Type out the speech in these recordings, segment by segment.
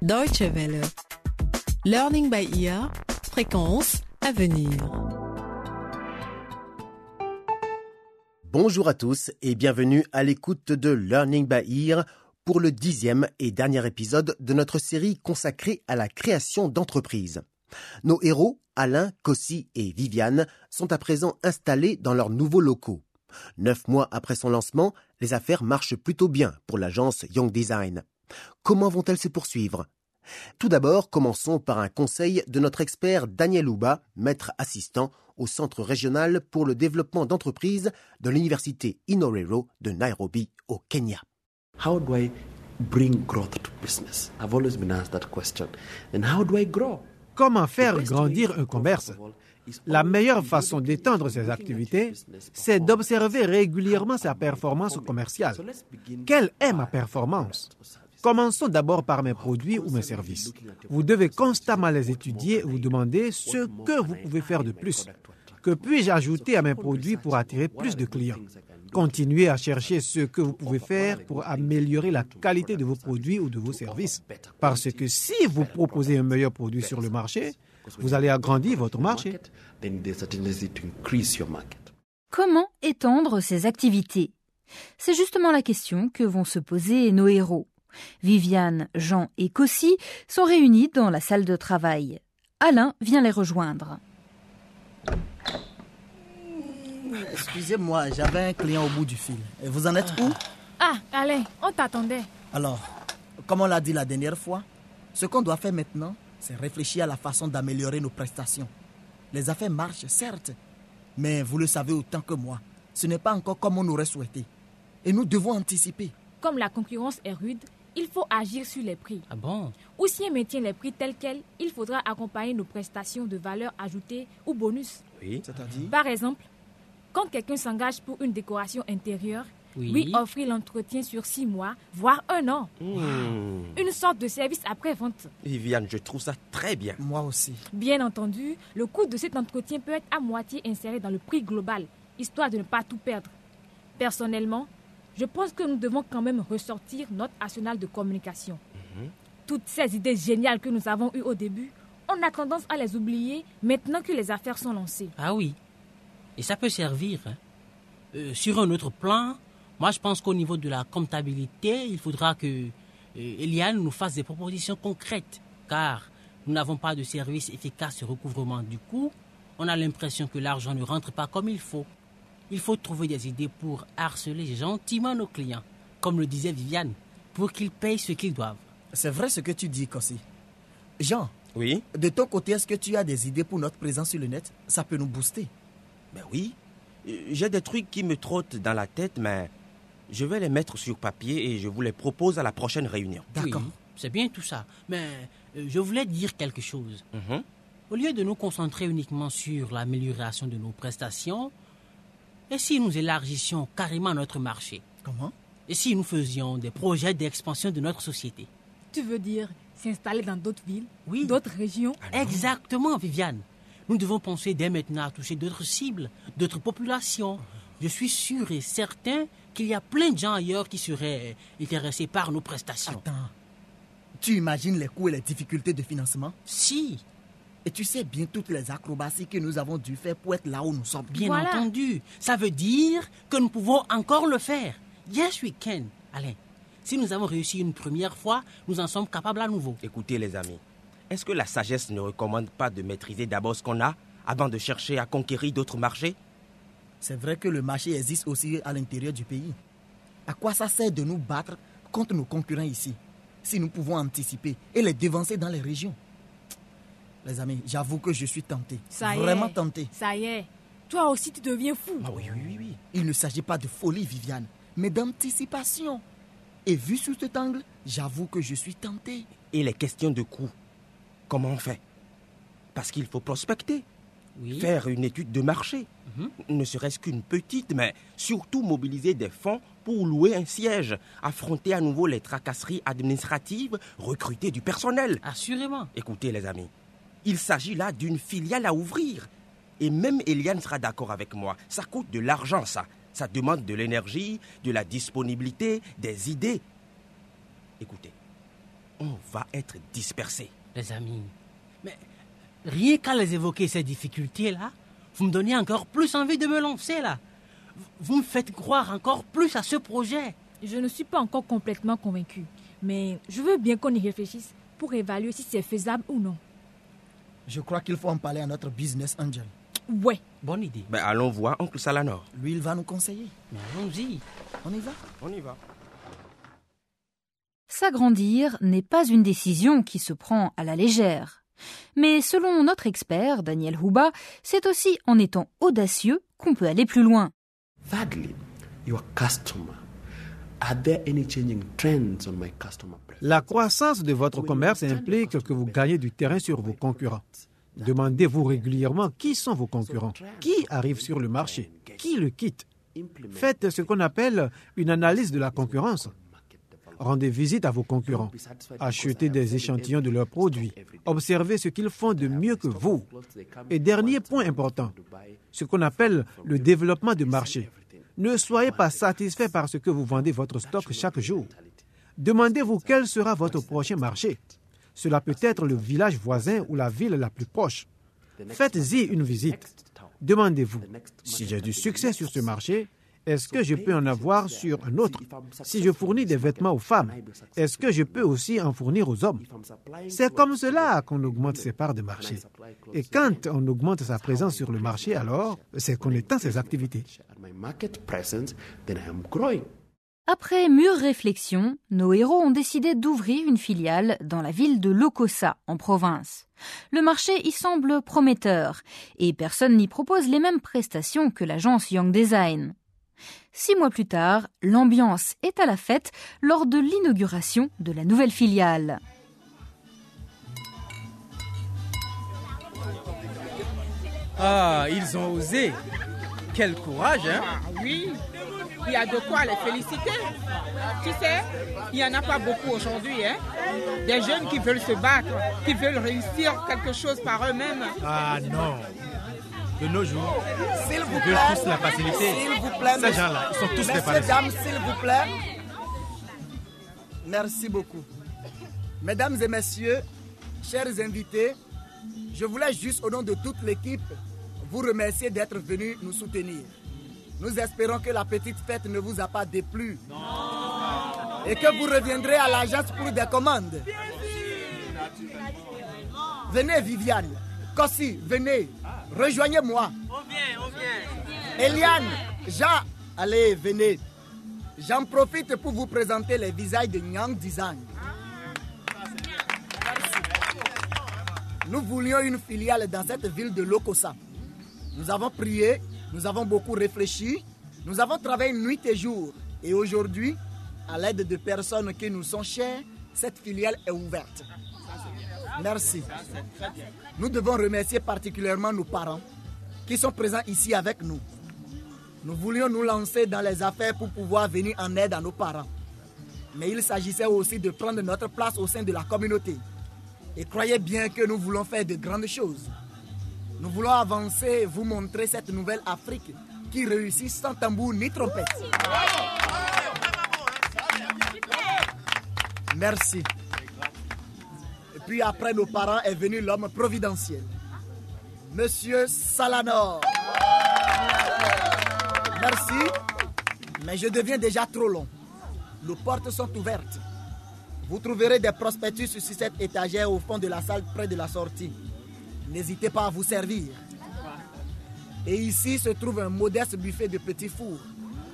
Deutsche Welle. Learning by ear. Fréquence à venir. Bonjour à tous et bienvenue à l'écoute de Learning by Ear pour le dixième et dernier épisode de notre série consacrée à la création d'entreprises. Nos héros, Alain, Cossi et Viviane, sont à présent installés dans leurs nouveaux locaux. Neuf mois après son lancement, les affaires marchent plutôt bien pour l'agence Young Design. Comment vont-elles se poursuivre? Tout d'abord, commençons par un conseil de notre expert Daniel Ouba, maître assistant au Centre régional pour le développement d'entreprises de l'Université Inorero de Nairobi au Kenya. How do I bring growth to business? I've always been asked that question. And how do I grow? Comment faire grandir un commerce? La meilleure façon d'étendre ses activités, c'est d'observer régulièrement sa performance commerciale. Quelle est ma performance? Commençons d'abord par mes produits ou mes services. Vous devez constamment les étudier et vous demander ce que vous pouvez faire de plus. Que puis-je ajouter à mes produits pour attirer plus de clients? Continuez à chercher ce que vous pouvez faire pour améliorer la qualité de vos produits ou de vos services. Parce que si vous proposez un meilleur produit sur le marché, vous allez agrandir votre marché. Comment étendre ses activités? C'est justement la question que vont se poser nos héros. Viviane, Jean et Cossi sont réunis dans la salle de travail. Alain vient les rejoindre. Excusez-moi, j'avais un client au bout du fil. Et vous en êtes où? Ah, Alain, on t'attendait. Alors, comme on l'a dit la dernière fois, ce qu'on doit faire maintenant, c'est réfléchir à la façon d'améliorer nos prestations. Les affaires marchent, certes, mais vous le savez autant que moi, ce n'est pas encore comme on aurait souhaité. Et nous devons anticiper. Comme la concurrence est rude, il faut agir sur les prix. Ah bon? Ou si on maintient les prix tels quels, il faudra accompagner nos prestations de valeur ajoutée ou bonus. Oui. C'est-à-dire? Par exemple, quand quelqu'un s'engage pour une décoration intérieure, Oui. lui offrir l'entretien sur six mois, voire un an. Une sorte de service après-vente. Viviane, je trouve ça très bien. Moi aussi. Bien entendu, le coût de cet entretien peut être à moitié inséré dans le prix global, histoire de ne pas tout perdre. Personnellement, je pense que nous devons quand même ressortir notre arsenal de communication. Toutes ces idées géniales que nous avons eues au début, on a tendance à les oublier maintenant que les affaires sont lancées. Ah oui. Et ça peut servir. hein. Euh, sur un autre plan, moi je pense qu'au niveau de la comptabilité, il faudra que euh, Eliane nous fasse des propositions concrètes, car nous n'avons pas de service efficace de recouvrement du coût. On a l'impression que l'argent ne rentre pas comme il faut. Il faut trouver des idées pour harceler gentiment nos clients, comme le disait Viviane, pour qu'ils payent ce qu'ils doivent. C'est vrai ce que tu dis, Kossi. Jean, Oui de ton côté, est-ce que tu as des idées pour notre présence sur le net? Ça peut nous booster. Ben oui. Euh, J'ai des trucs qui me trottent dans la tête, mais je vais les mettre sur papier et je vous les propose à la prochaine réunion. D'accord. Oui, c'est bien tout ça. Mais euh, je voulais dire quelque chose. Mhm. Au lieu de nous concentrer uniquement sur l'amélioration de nos prestations, et si nous élargissions carrément notre marché Comment? Et si nous faisions des projets d'expansion de notre société Tu veux dire s'installer dans d'autres villes, Oui. d'autres régions? Exactement, Viviane. Nous devons penser dès maintenant à toucher d'autres cibles, d'autres populations. Je suis sûr et certain qu'il y a plein de gens ailleurs qui seraient intéressés par nos prestations. Attends. Tu imagines les coûts et les difficultés de financement? Si, Et tu sais bien toutes les acrobaties que nous avons dû faire pour être là où nous sommes. bien Voilà. entendu. Ça veut dire que nous pouvons encore le faire. Yes, we can. Alain, si nous avons réussi une première fois, nous en sommes capables à nouveau. Écoutez les amis, est-ce que la sagesse ne recommande pas de maîtriser d'abord ce qu'on a avant de chercher à conquérir d'autres marchés? C'est vrai que le marché existe aussi à l'intérieur du pays. À quoi ça sert de nous battre contre nos concurrents ici si nous pouvons anticiper et les devancer dans les régions? Les amis, j'avoue que je suis tenté. Ça y Vraiment est. tenté. Ça y est. Toi aussi, tu deviens fou. Ah oui, oui, oui, oui. Il ne s'agit pas de folie, Viviane, mais d'anticipation. Et vu sous cet angle, j'avoue que je suis tenté. Et les questions de coût Comment on fait? Parce qu'il faut prospecter, Oui. faire une étude de marché, ne serait-ce qu'une petite, mais surtout mobiliser des fonds pour louer un siège, affronter à nouveau les tracasseries administratives, recruter du personnel. Assurément. Écoutez les amis, il s'agit là d'une filiale à ouvrir. Et même Eliane sera d'accord avec moi. Ça coûte de l'argent, ça. Ça demande de l'énergie, de la disponibilité, des idées. Écoutez, on va être dispersés. Les amis, mais rien qu'à les évoquer, ces difficultés-là, vous me donnez encore plus envie de me lancer là. Vous me faites croire encore plus à ce projet. Je ne suis pas encore complètement convaincu, mais je veux bien qu'on y réfléchisse pour évaluer si c'est faisable ou non. Je crois qu'il faut en parler à notre business angel. Ouais. Bonne idée. Ben, allons voir Oncle Salanor. Lui, il va nous conseiller. Mais allons-y. On y va On y va. S'agrandir n'est pas une décision qui se prend à la légère. Mais selon notre expert, Daniel Houba, c'est aussi en étant audacieux qu'on peut aller plus loin. Thirdly, your customer. La croissance de votre commerce implique que vous gagnez du terrain sur vos concurrents. Demandez-vous régulièrement qui sont vos concurrents, qui arrive sur le marché, qui le quitte? Faites ce qu'on appelle une analyse de la concurrence. Rendez visite à vos concurrents. Achetez des échantillons de leurs produits. Observez ce qu'ils font de mieux que vous. Et dernier point important, ce qu'on appelle le développement de marché. Ne soyez pas satisfait par ce que vous vendez votre stock chaque jour. Demandez-vous quel sera votre prochain marché. Cela peut être le village voisin ou la ville la plus proche. Faites-y une visite. Demandez-vous, si j'ai du succès sur ce marché, est-ce que je peux en avoir sur un autre Si je fournis des vêtements aux femmes, est-ce que je peux aussi en fournir aux hommes? C'est comme cela qu'on augmente ses parts de marché. Et quand on augmente sa présence sur le marché, alors, c'est qu'on étend ses activités. Après mûre réflexion, nos héros ont décidé d'ouvrir une filiale dans la ville de Lokosa, en province. Le marché y semble prometteur, et personne n'y propose les mêmes prestations que l'agence Young Design. Six mois plus tard, l'ambiance est à la fête lors de l'inauguration de la nouvelle filiale. Ah, ils ont osé. Quel courage, hein Ah oui, il y a de quoi les féliciter. Tu sais, il n'y en a pas beaucoup aujourd'hui. Hein? Des jeunes qui veulent se battre, qui veulent réussir quelque chose par eux-mêmes. Ah non. De nos jours, S'il vous ils plaît. veulent tous la facilité. S'il vous plaît, Ces messieurs- gens-là, ils sont tous des Messieurs, paresseux. dames, s'il vous plaît. Merci beaucoup. Mesdames et messieurs, chers invités, je voulais juste au nom de toute l'équipe vous remercier d'être venus nous soutenir. Nous espérons que la petite fête ne vous a pas déplu. Et que vous reviendrez à l'agence pour des commandes. Venez Viviane, Kossi, venez, rejoignez-moi. Eliane, Jean, allez, venez. J'en profite pour vous présenter les visages de Nyang Design. Nous voulions une filiale dans cette ville de Lokosa. Nous avons prié, nous avons beaucoup réfléchi, nous avons travaillé nuit et jour. Et aujourd'hui, à l'aide de personnes qui nous sont chères, cette filiale est ouverte. Merci. Nous devons remercier particulièrement nos parents qui sont présents ici avec nous. Nous voulions nous lancer dans les affaires pour pouvoir venir en aide à nos parents. Mais il s'agissait aussi de prendre notre place au sein de la communauté. Et croyez bien que nous voulons faire de grandes choses. Nous voulons avancer et vous montrer cette nouvelle Afrique qui réussit sans tambour ni trompette. Merci. Puis après nos parents est venu l'homme providentiel. Monsieur Salanor. Merci. Mais je deviens déjà trop long. Nos portes sont ouvertes. Vous trouverez des prospectus sur cette étagère au fond de la salle près de la sortie. N'hésitez pas à vous servir. Et ici se trouve un modeste buffet de petits fours,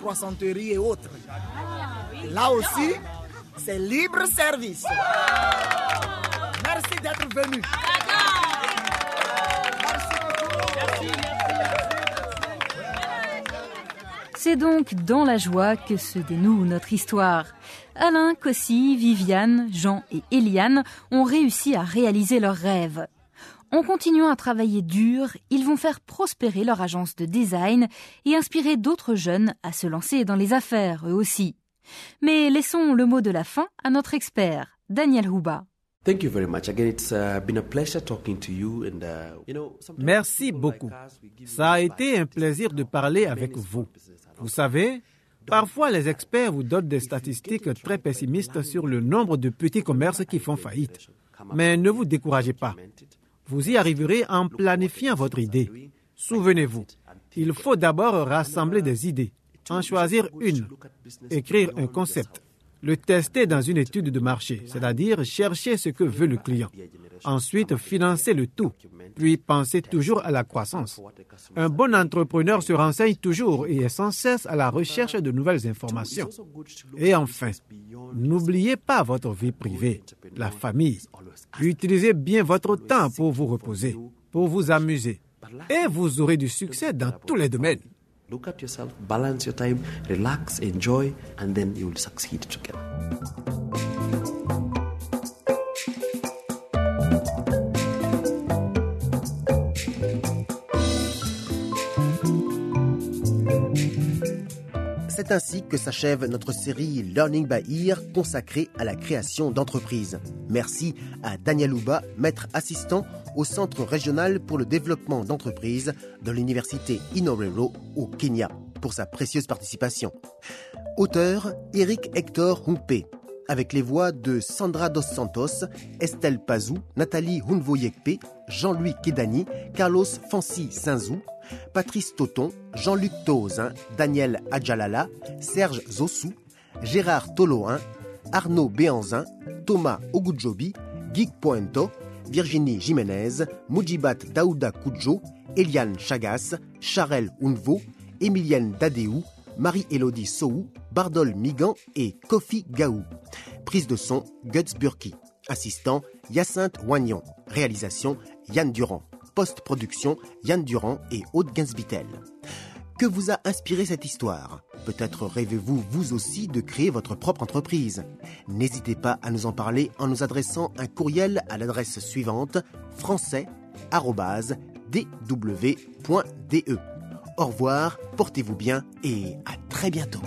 croissanteries et autres. Là aussi, c'est libre service. C'est donc dans la joie que se dénoue notre histoire. Alain, Cossi, Viviane, Jean et Eliane ont réussi à réaliser leurs rêves. En continuant à travailler dur, ils vont faire prospérer leur agence de design et inspirer d'autres jeunes à se lancer dans les affaires eux aussi. Mais laissons le mot de la fin à notre expert, Daniel Houba. Thank you very much. Again, it's been a pleasure talking to you. And you know, sometimes Merci beaucoup. Ça a été un plaisir de parler avec vous. Vous savez, Parfois, les experts vous donnent des statistiques très pessimistes sur le nombre de petits commerces qui font faillite. Mais ne vous découragez pas. Vous y arriverez en planifiant votre idée. Souvenez-vous, il faut d'abord rassembler des idées, en choisir une, écrire un concept, le tester dans une étude de marché, c'est-à-dire chercher ce que veut le client. Ensuite, financer le tout, puis penser toujours à la croissance. Un bon entrepreneur se renseigne toujours et est sans cesse à la recherche de nouvelles informations. Et enfin, n'oubliez pas votre vie privée, la famille. Utilisez bien votre temps pour vous reposer, pour vous amuser. Et vous aurez du succès dans tous les domaines. Look at yourself, balance your time, relax, enjoy, and then you will succeed together. C'est ainsi que s'achève notre série Learning by Ear consacrée à la création d'entreprises. Merci à Daniel Ouba, maître assistant au Centre régional pour le développement d'entreprises de l'Université Inorero au Kenya pour sa précieuse participation. Auteur Eric Hector Humpé, avec les voix de Sandra Dos Santos, Estelle Pazou, Nathalie Hunvoyekpe, Jean-Louis Kedani, Carlos Fancy Sinzou, Patrice Toton, Jean-Luc Tozin, Daniel Adjalala, Serge Zossou, Gérard Toloin, Arnaud Béanzin, Thomas Ogudjobi, Guy Poento, Virginie Jiménez, Mujibat Daouda Koudjo, Eliane Chagas, Charel Unvo, Emilienne Dadeou, Marie-Élodie Sou, Bardol Migan et Kofi Gaou. Prise de son, Guts Burki. Assistant, Hyacinthe Wagnon. Réalisation, Yann Durand. Post-production, Yann Durand et Aude Gainsbittel. Que vous a inspiré cette histoire? Peut-être rêvez-vous vous aussi de créer votre propre entreprise. N'hésitez pas à nous en parler en nous adressant un courriel à l'adresse suivante français@dw.de. Au revoir, portez-vous bien et à très bientôt.